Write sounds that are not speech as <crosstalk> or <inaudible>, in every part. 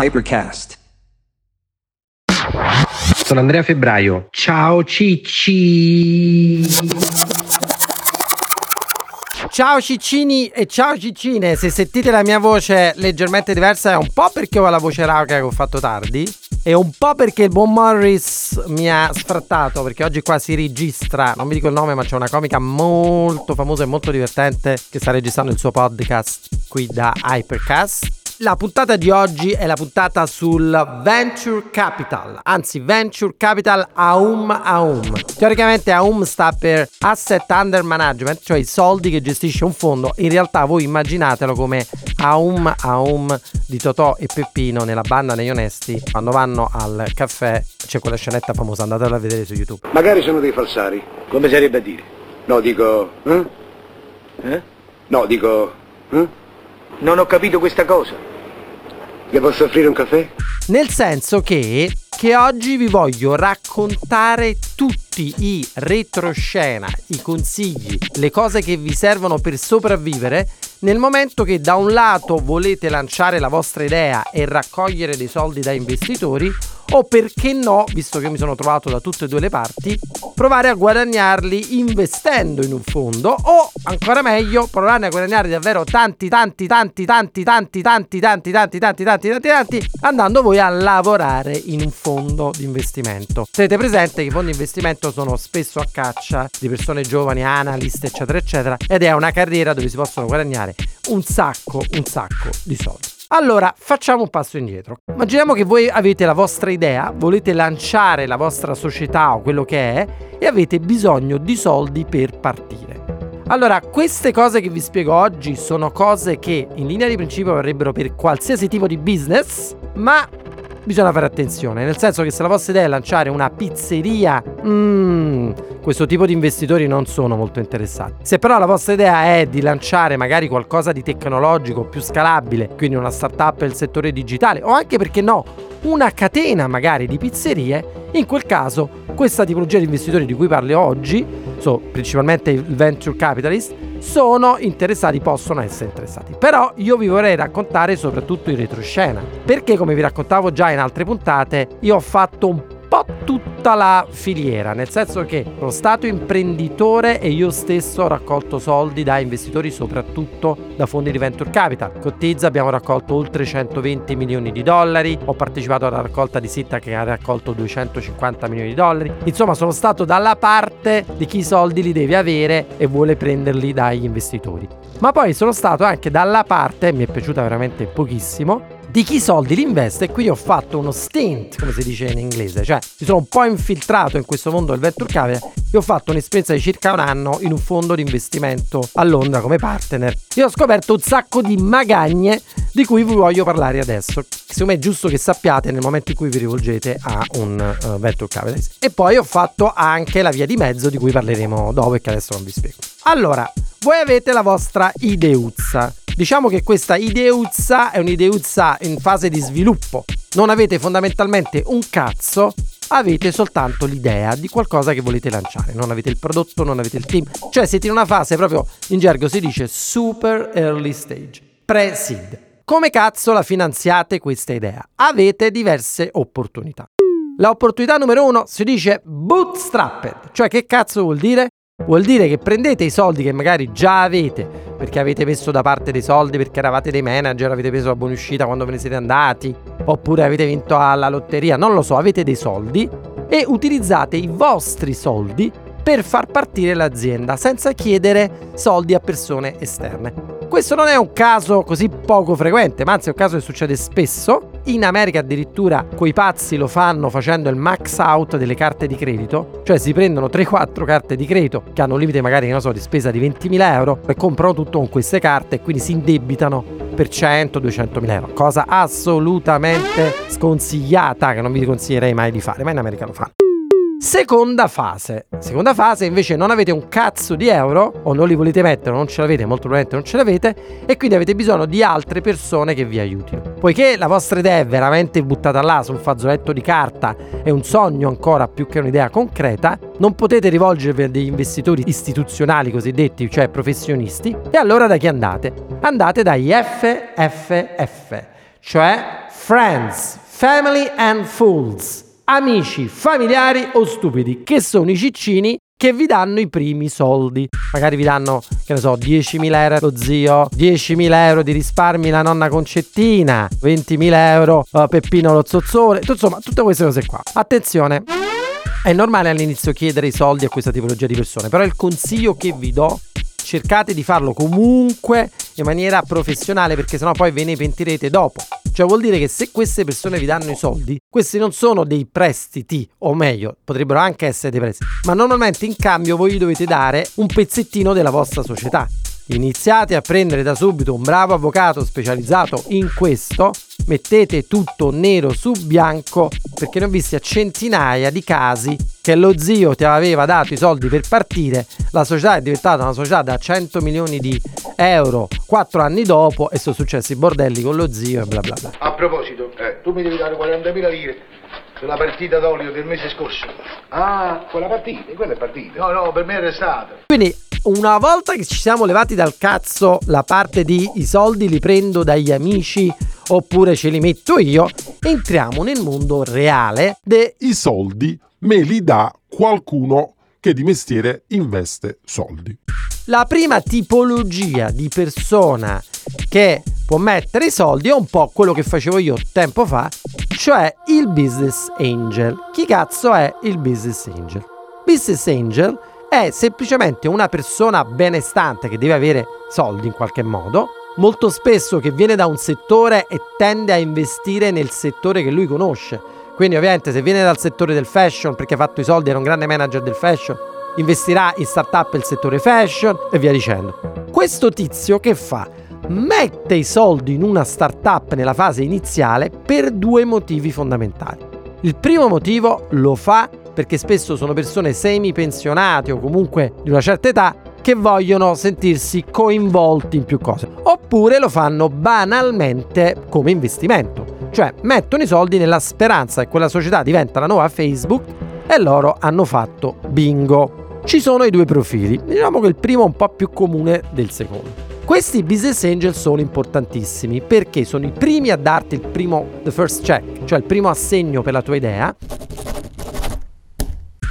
Hypercast. Sono Andrea Febbraio. Ciao Cicci. Ciao ciccini e ciao ciccine, se sentite la mia voce leggermente diversa è un po' perché ho la voce rauca che ho fatto tardi e un po' perché il buon Morris mi ha sfrattato perché oggi qua si registra, non vi dico il nome ma c'è una comica molto famosa e molto divertente che sta registrando il suo podcast qui da Hypercast la puntata di oggi è la puntata sul Venture Capital, anzi Venture Capital Aum Aum. Teoricamente Aum sta per Asset Under Management, cioè i soldi che gestisce un fondo. In realtà voi immaginatelo come Aum Aum di Totò e Peppino nella banda degli onesti quando vanno al caffè. C'è quella scenetta famosa, andatela a vedere su YouTube. Magari sono dei falsari. Come sarebbe a dire? No, dico... Eh? Eh? No, dico... Eh? Non ho capito questa cosa. Le posso offrire un caffè? Nel senso che, che oggi vi voglio raccontare tutti i retroscena, i consigli, le cose che vi servono per sopravvivere nel momento che da un lato volete lanciare la vostra idea e raccogliere dei soldi da investitori o perché no, visto che mi sono trovato da tutte e due le parti, provare a guadagnarli investendo in un fondo o ancora meglio provare a guadagnare davvero tanti tanti tanti tanti tanti tanti tanti tanti tanti tanti tanti tanti andando voi a lavorare in un fondo di investimento. Tenete presente che i fondi di investimento sono spesso a caccia di persone giovani, analiste eccetera eccetera ed è una carriera dove si possono guadagnare un sacco un sacco di soldi. Allora, facciamo un passo indietro. Immaginiamo che voi avete la vostra idea, volete lanciare la vostra società o quello che è e avete bisogno di soldi per partire. Allora, queste cose che vi spiego oggi sono cose che in linea di principio varrebbero per qualsiasi tipo di business, ma bisogna fare attenzione, nel senso che se la vostra idea è lanciare una pizzeria, mm, questo tipo di investitori non sono molto interessati. Se però la vostra idea è di lanciare magari qualcosa di tecnologico più scalabile, quindi una startup nel settore digitale o anche perché no, una catena magari di pizzerie, in quel caso questa tipologia di investitori di cui parlo oggi, so, principalmente il venture capitalist, sono interessati, possono essere interessati. Però io vi vorrei raccontare soprattutto in retroscena, perché come vi raccontavo già in altre puntate, io ho fatto un po' tutta la filiera, nel senso che sono stato imprenditore e io stesso ho raccolto soldi da investitori, soprattutto da fondi di venture capital. Con Tiz abbiamo raccolto oltre 120 milioni di dollari, ho partecipato alla raccolta di Sitta che ha raccolto 250 milioni di dollari. Insomma, sono stato dalla parte di chi i soldi li deve avere e vuole prenderli dagli investitori. Ma poi sono stato anche dalla parte, mi è piaciuta veramente pochissimo, di chi soldi li investe e quindi ho fatto uno stint, come si dice in inglese, cioè mi sono un po' infiltrato in questo mondo del venture capital e ho fatto un'esperienza di circa un anno in un fondo di investimento a Londra come partner e ho scoperto un sacco di magagne di cui vi voglio parlare adesso. Secondo me è giusto che sappiate nel momento in cui vi rivolgete a un uh, venture capitalist. E poi ho fatto anche la via di mezzo di cui parleremo dopo e che adesso non vi spiego. Allora, voi avete la vostra ideuzza. Diciamo che questa ideuzza è un'ideuzza in fase di sviluppo. Non avete fondamentalmente un cazzo, avete soltanto l'idea di qualcosa che volete lanciare. Non avete il prodotto, non avete il team. Cioè siete in una fase proprio, in gergo si dice super early stage, pre-seed. Come cazzo la finanziate questa idea? Avete diverse opportunità. L'opportunità numero uno si dice bootstrapped, cioè che cazzo vuol dire? Vuol dire che prendete i soldi che magari già avete perché avete messo da parte dei soldi perché eravate dei manager, avete preso la buonuscita quando ve ne siete andati, oppure avete vinto alla lotteria, non lo so, avete dei soldi e utilizzate i vostri soldi per far partire l'azienda senza chiedere soldi a persone esterne. Questo non è un caso così poco frequente, ma anzi è un caso che succede spesso. In America addirittura quei pazzi lo fanno facendo il max out delle carte di credito, cioè si prendono 3-4 carte di credito che hanno un limite magari, non so, di spesa di 20.000 euro e comprano tutto con queste carte e quindi si indebitano per 100-200 mila euro, cosa assolutamente sconsigliata che non vi consiglierei mai di fare, ma in America lo fanno. Seconda fase. Seconda fase invece non avete un cazzo di euro o non li volete mettere, non ce l'avete, molto probabilmente non ce l'avete e quindi avete bisogno di altre persone che vi aiutino. Poiché la vostra idea è veramente buttata là su un fazzoletto di carta, è un sogno ancora più che un'idea concreta, non potete rivolgervi a degli investitori istituzionali cosiddetti, cioè professionisti, e allora da chi andate? Andate dagli FFF cioè friends, family and fools, amici, familiari o stupidi, che sono i ciccini che vi danno i primi soldi. Magari vi danno, che ne so, 10.000 euro lo zio, 10.000 euro di risparmi la nonna Concettina, 20.000 euro uh, Peppino lo zozzone, insomma, tutte queste cose qua. Attenzione, è normale all'inizio chiedere i soldi a questa tipologia di persone, però il consiglio che vi do cercate di farlo comunque in maniera professionale perché sennò poi ve ne pentirete dopo. Cioè vuol dire che se queste persone vi danno i soldi, questi non sono dei prestiti, o meglio, potrebbero anche essere dei prestiti, ma normalmente in cambio voi gli dovete dare un pezzettino della vostra società. Iniziate a prendere da subito un bravo avvocato specializzato in questo, mettete tutto nero su bianco perché ne ho visti a centinaia di casi che lo zio ti aveva dato i soldi per partire, la società è diventata una società da 100 milioni di euro quattro anni dopo e sono successi bordelli con lo zio e bla bla bla. A proposito, eh, tu mi devi dare 40.000 lire sulla partita d'olio del mese scorso. Ah, quella partita, quella è partita. No, no, per me è restata. Quindi una volta che ci siamo levati dal cazzo la parte di i soldi li prendo dagli amici oppure ce li metto io, entriamo nel mondo reale de I soldi me li dà qualcuno che di mestiere investe soldi. la prima tipologia di persona che può mettere i soldi è un po' quello che facevo io tempo fa, cioè il business angel. Chi cazzo è il business angel? Business angel è semplicemente una persona benestante che deve avere soldi in qualche modo, molto spesso che viene da un settore e tende a investire nel settore che lui conosce. Quindi ovviamente se viene dal settore del fashion perché ha fatto i soldi, era un grande manager del fashion, investirà in startup del settore fashion e via dicendo. Questo tizio che fa? Mette i soldi in una startup nella fase iniziale per due motivi fondamentali. Il primo motivo lo fa perché spesso sono persone semi-pensionate o comunque di una certa età che vogliono sentirsi coinvolti in più cose. Oppure lo fanno banalmente come investimento, cioè mettono i soldi nella speranza che quella società diventa la nuova Facebook e loro hanno fatto bingo. Ci sono i due profili, diciamo che il primo è un po' più comune del secondo. Questi business angel sono importantissimi perché sono i primi a darti il primo the first check, cioè il primo assegno per la tua idea,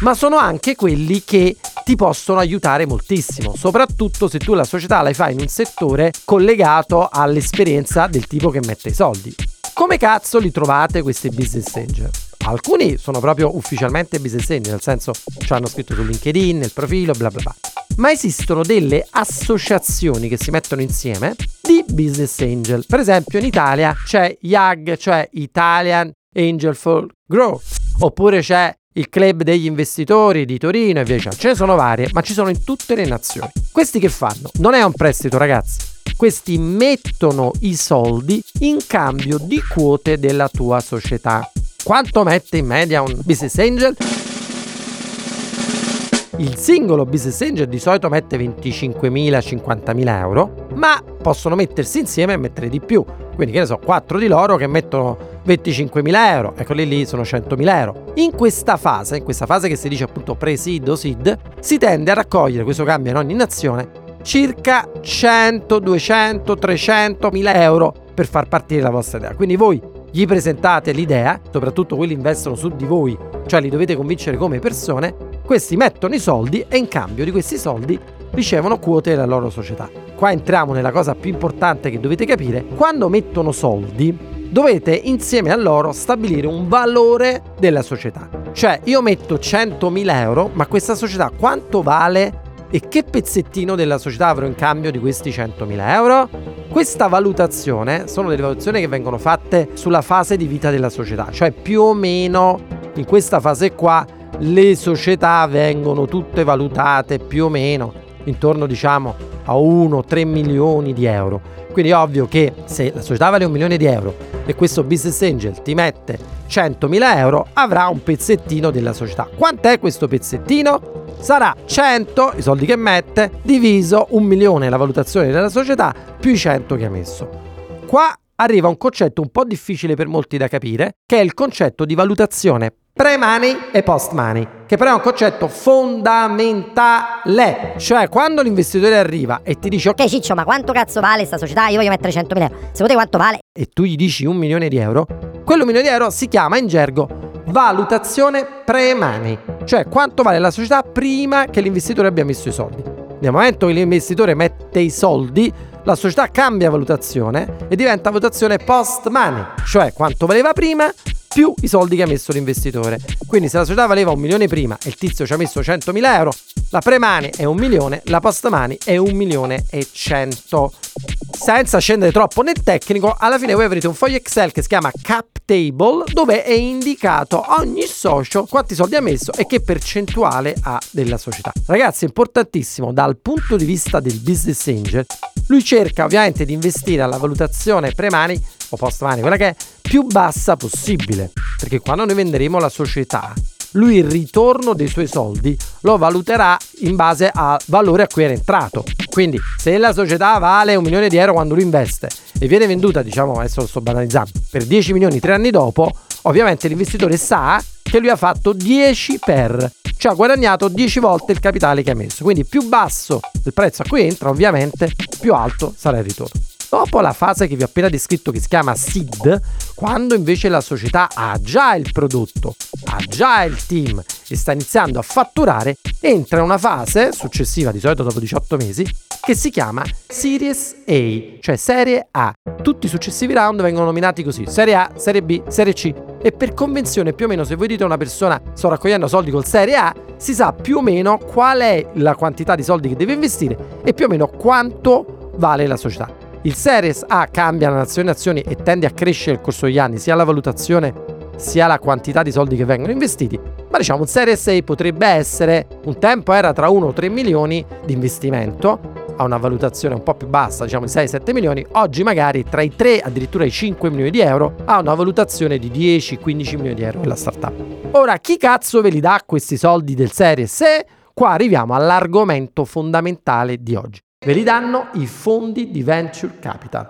ma sono anche quelli che ti possono aiutare moltissimo, soprattutto se tu la società la fai in un settore collegato all'esperienza del tipo che mette i soldi. Come cazzo li trovate questi business angel? Alcuni sono proprio ufficialmente business angel, nel senso ci hanno scritto su LinkedIn, nel profilo, bla bla bla. Ma esistono delle associazioni che si mettono insieme di business angel. Per esempio in Italia c'è IAG, cioè Italian Angel for Growth, oppure c'è il club degli investitori di Torino e via dicendo. Ce ne sono varie, ma ci sono in tutte le nazioni. Questi che fanno? Non è un prestito, ragazzi. Questi mettono i soldi in cambio di quote della tua società. Quanto mette in media un business angel? Il singolo business angel di solito mette 25.000-50.000 euro, ma possono mettersi insieme e mettere di più. Quindi, che ne so, 4 di loro che mettono 25.000 euro, ecco lì lì sono 100.000 euro. In questa fase, in questa fase che si dice appunto pre-seed o seed, si tende a raccogliere, questo cambia in ogni nazione, circa 100, 200, 300.000 euro per far partire la vostra idea. Quindi voi gli presentate l'idea, soprattutto quelli investono su di voi, cioè li dovete convincere come persone, questi mettono i soldi e in cambio di questi soldi ricevono quote della loro società. Qua entriamo nella cosa più importante che dovete capire, quando mettono soldi dovete insieme a loro stabilire un valore della società. Cioè io metto 100.000 euro, ma questa società quanto vale e che pezzettino della società avrò in cambio di questi 100.000 euro? Questa valutazione sono delle valutazioni che vengono fatte sulla fase di vita della società, cioè più o meno in questa fase qua le società vengono tutte valutate più o meno intorno diciamo a 1-3 milioni di euro. Quindi è ovvio che se la società vale un milione di euro e questo business angel ti mette 100.000 euro avrà un pezzettino della società. Quant'è questo pezzettino? Sarà 100 i soldi che mette diviso un milione la valutazione della società più i 100 che ha messo. Qua arriva un concetto un po' difficile per molti da capire, che è il concetto di valutazione pre-money e post-money, che però è un concetto fondamentale. Cioè, quando l'investitore arriva e ti dice ok, Ciccio, ma quanto cazzo vale sta società? Io voglio mettere 100.000 euro. Secondo te quanto vale? e tu gli dici un milione di euro, quello milione di euro si chiama in gergo valutazione pre-money, cioè quanto vale la società prima che l'investitore abbia messo i soldi. Nel momento che l'investitore mette i soldi, la società cambia valutazione e diventa valutazione post-money, cioè quanto valeva prima più i soldi che ha messo l'investitore. Quindi se la società valeva un milione prima e il tizio ci ha messo 100.000 euro, la pre-money è un milione, la post-money è un milione e cento. Senza scendere troppo nel tecnico, alla fine voi avrete un foglio Excel che si chiama Cap Table dove è indicato ogni socio quanti soldi ha messo e che percentuale ha della società. Ragazzi, è importantissimo dal punto di vista del business angel, lui cerca ovviamente di investire alla valutazione pre-money o post-money, quella che è più bassa possibile, perché quando noi venderemo la società, lui il ritorno dei suoi soldi lo valuterà in base al valore a cui era entrato. Quindi se la società vale un milione di euro quando lui investe e viene venduta, diciamo, adesso lo sto banalizzando, per 10 milioni tre anni dopo, ovviamente l'investitore sa che lui ha fatto 10 per, cioè ha guadagnato 10 volte il capitale che ha messo. Quindi più basso il prezzo a cui entra, ovviamente più alto sarà il ritorno. Dopo la fase che vi ho appena descritto che si chiama seed, quando invece la società ha già il prodotto, ha già il team e sta iniziando a fatturare, entra una fase successiva, di solito dopo 18 mesi, che si chiama Series A, cioè Serie A. Tutti i successivi round vengono nominati così, Serie A, Serie B, Serie C. E per convenzione più o meno se voi dite a una persona sto raccogliendo soldi col Serie A, si sa più o meno qual è la quantità di soldi che deve investire e più o meno quanto vale la società. Il Series A cambia da nazione in nazione e tende a crescere nel corso degli anni, sia la valutazione sia la quantità di soldi che vengono investiti. Ma diciamo un Series A potrebbe essere, un tempo era tra 1 o 3 milioni di investimento, a una valutazione un po' più bassa, diciamo di 6-7 milioni, oggi magari tra i 3 addirittura i 5 milioni di euro ha una valutazione di 10-15 milioni di euro la startup. Ora, chi cazzo ve li dà questi soldi del Series A? Qua arriviamo all'argomento fondamentale di oggi. Ve li danno i fondi di venture capital.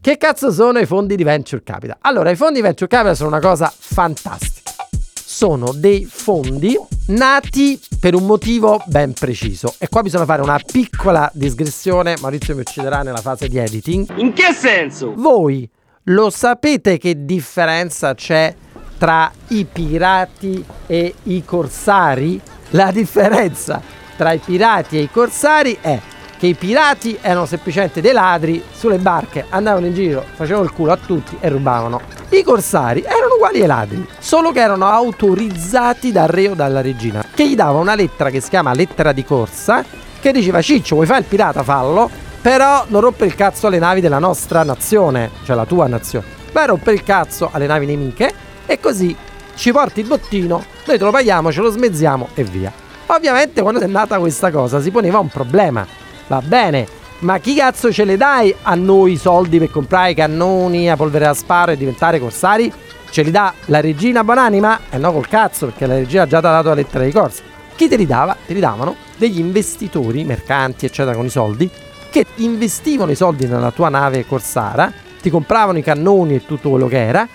Che cazzo sono i fondi di venture capital? Allora, i fondi di venture capital sono una cosa fantastica. Sono dei fondi nati per un motivo ben preciso. E qua bisogna fare una piccola digressione. Maurizio mi ucciderà nella fase di editing. In che senso? Voi lo sapete che differenza c'è tra i pirati e i corsari? La differenza tra i pirati e i corsari è che i pirati erano semplicemente dei ladri sulle barche, andavano in giro, facevano il culo a tutti e rubavano. I corsari erano uguali ai ladri, solo che erano autorizzati dal re o dalla regina, che gli dava una lettera che si chiama lettera di corsa, che diceva Ciccio vuoi fare il pirata fallo, però non rompe il cazzo alle navi della nostra nazione, cioè la tua nazione, vai a rompere il cazzo alle navi nemiche e così ci porti il bottino, noi te lo paghiamo, ce lo smezziamo e via. Ovviamente quando è nata questa cosa si poneva un problema. Va bene, ma chi cazzo ce le dai a noi i soldi per comprare cannoni, la polvere da sparo e diventare corsari? Ce li dà la regina Bonanima? Eh no, col cazzo, perché la regina ha già dato la lettera di corsa. Chi te li dava? Te li davano degli investitori, mercanti, eccetera, con i soldi, che investivano i soldi nella tua nave corsara, ti compravano i cannoni e tutto quello che era,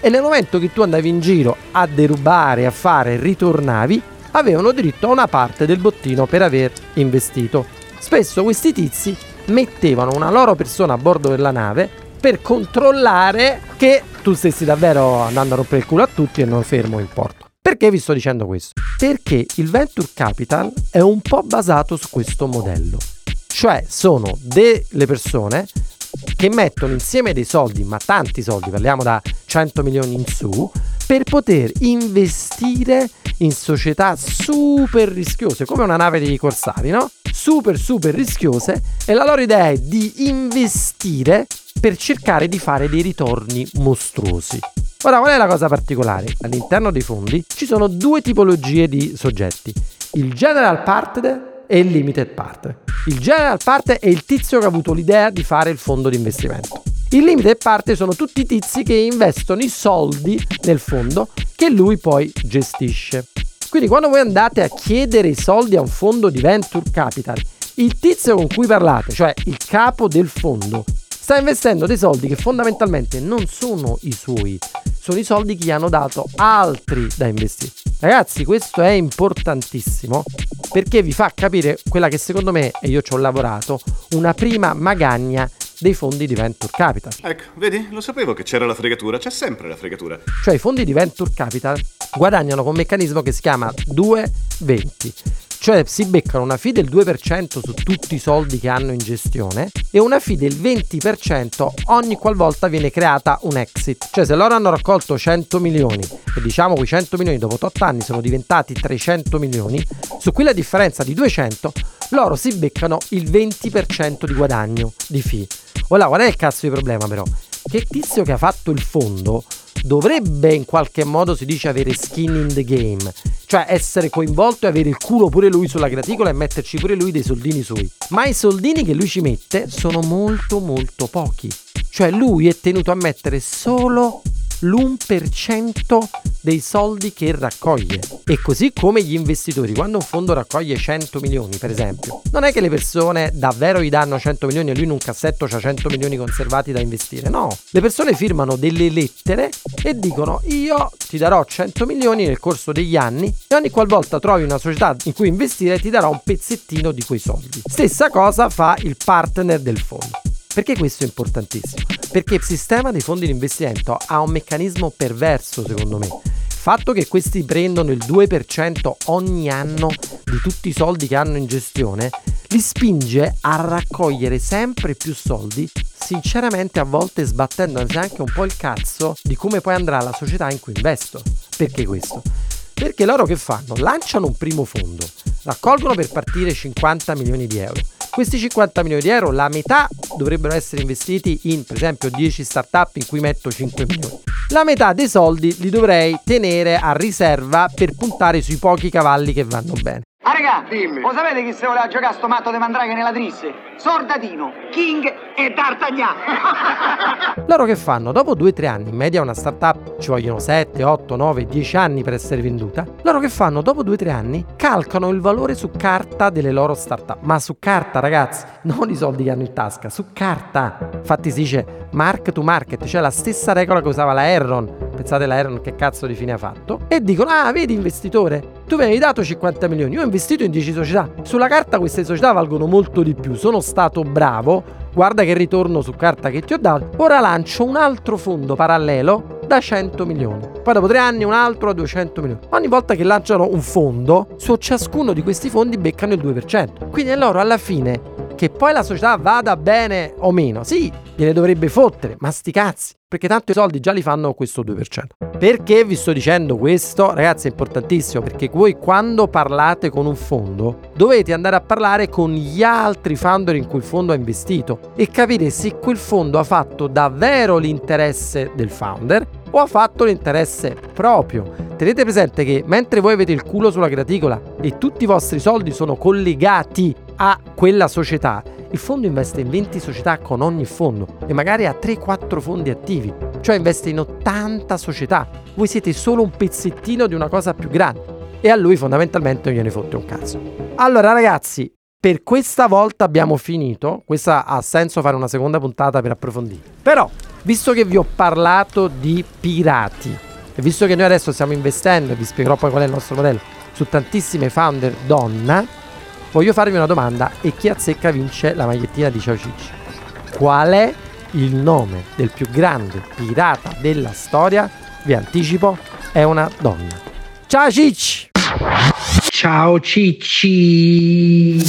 e nel momento che tu andavi in giro a derubare, a fare, ritornavi, avevano diritto a una parte del bottino per aver investito. Spesso questi tizi mettevano una loro persona a bordo della nave per controllare che tu stessi davvero andando a rompere il culo a tutti e non fermo in porto. Perché vi sto dicendo questo? Perché il venture capital è un po' basato su questo modello. Cioè sono delle persone che mettono insieme dei soldi, ma tanti soldi, parliamo da 100 milioni in su, per poter investire in società super rischiose, come una nave dei corsari, no? Super super rischiose e la loro idea è di investire per cercare di fare dei ritorni mostruosi. Ora, qual è la cosa particolare? All'interno dei fondi ci sono due tipologie di soggetti, il general partner e il limited partner. Il general partner è il tizio che ha avuto l'idea di fare il fondo di investimento. Il limite parte sono tutti i tizi che investono i soldi nel fondo che lui poi gestisce. Quindi quando voi andate a chiedere i soldi a un fondo di venture capital, il tizio con cui parlate, cioè il capo del fondo, sta investendo dei soldi che fondamentalmente non sono i suoi, sono i soldi che gli hanno dato altri da investire. Ragazzi, questo è importantissimo perché vi fa capire quella che secondo me, e io ci ho lavorato, una prima magagna dei fondi di Venture Capital. Ecco, vedi? Lo sapevo che c'era la fregatura, c'è sempre la fregatura. Cioè i fondi di Venture Capital guadagnano con un meccanismo che si chiama 2-20. Cioè si beccano una fee del 2% su tutti i soldi che hanno in gestione e una fee del 20% ogni qualvolta viene creata un exit. Cioè se loro hanno raccolto 100 milioni e diciamo quei 100 milioni dopo 8 anni sono diventati 300 milioni, su cui la differenza di 200 loro si beccano il 20% di guadagno di fee. Ora qual è il cazzo di problema però? Che il tizio che ha fatto il fondo dovrebbe in qualche modo si dice avere skin in the game, cioè essere coinvolto e avere il culo pure lui sulla graticola e metterci pure lui dei soldini suoi. Ma i soldini che lui ci mette sono molto molto pochi. Cioè lui è tenuto a mettere solo l'1% dei soldi che raccoglie. E così come gli investitori, quando un fondo raccoglie 100 milioni, per esempio, non è che le persone davvero gli danno 100 milioni e lui in un cassetto ha 100 milioni conservati da investire, no. Le persone firmano delle lettere e dicono io ti darò 100 milioni nel corso degli anni e ogni qualvolta trovi una società in cui investire ti darò un pezzettino di quei soldi. Stessa cosa fa il partner del fondo. Perché questo è importantissimo? Perché il sistema dei fondi di investimento ha un meccanismo perverso, secondo me. Fatto che questi prendono il 2% ogni anno di tutti i soldi che hanno in gestione li spinge a raccogliere sempre più soldi, sinceramente a volte sbattendosi anche un po' il cazzo di come poi andrà la società in cui investo. Perché questo? Perché loro che fanno? Lanciano un primo fondo, raccolgono per partire 50 milioni di euro questi 50 milioni di euro, la metà dovrebbero essere investiti in, per esempio, 10 startup in cui metto 5 milioni. La metà dei soldi li dovrei tenere a riserva per puntare sui pochi cavalli che vanno bene. Ah raga, Dimmi. lo sapete chi se voleva giocare sto matto di mandraghe nella trisse? Sordatino, King e D'Artagnan. <laughs> Loro che fanno? Dopo 2-3 anni, in media una startup ci vogliono 7, 8, 9, 10 anni per essere venduta. Loro che fanno? Dopo 2-3 anni calcano il valore su carta delle loro startup. Ma su carta, ragazzi, <laughs> non i soldi che hanno in tasca, su carta. Infatti si dice mark to market, cioè la stessa regola che usava la Erron. Pensate la Erron che cazzo di fine ha fatto? E dicono, ah, vedi investitore, tu mi hai dato 50 milioni, io ho investito in 10 società. Sulla carta queste società valgono molto di più. Sono stato bravo. Guarda che ritorno su carta che ti ho dato. Ora lancio un altro fondo parallelo da 100 milioni. Poi dopo tre anni un altro a 200 milioni. Ogni volta che lanciano un fondo, su ciascuno di questi fondi beccano il 2%. Quindi loro alla fine che poi la società vada bene o meno, sì, gliene dovrebbe fottere, ma sti cazzi, perché tanto i soldi già li fanno questo 2%. Perché vi sto dicendo questo? Ragazzi, è importantissimo, perché voi quando parlate con un fondo dovete andare a parlare con gli altri founder in cui il fondo ha investito e capire se quel fondo ha fatto davvero l'interesse del founder o ha fatto l'interesse proprio. Tenete presente che mentre voi avete il culo sulla graticola e tutti i vostri soldi sono collegati a quella società, il fondo investe in 20 società con ogni fondo e magari ha 3-4 fondi attivi, cioè investe in 80 società. Voi siete solo un pezzettino di una cosa più grande e a lui fondamentalmente non gliene fotte un cazzo. Allora ragazzi, per questa volta abbiamo finito, questa ha senso fare una seconda puntata per approfondire. Però, visto che vi ho parlato di pirati e visto che noi adesso stiamo investendo, vi spiegherò poi qual è il nostro modello, su tantissime founder donna, voglio farvi una domanda e chi azzecca vince la magliettina di Ciao Cicci. Qual è il nome del più grande pirata della storia? Vi anticipo, è una donna. Ciao Cicci! Ciao Cicci!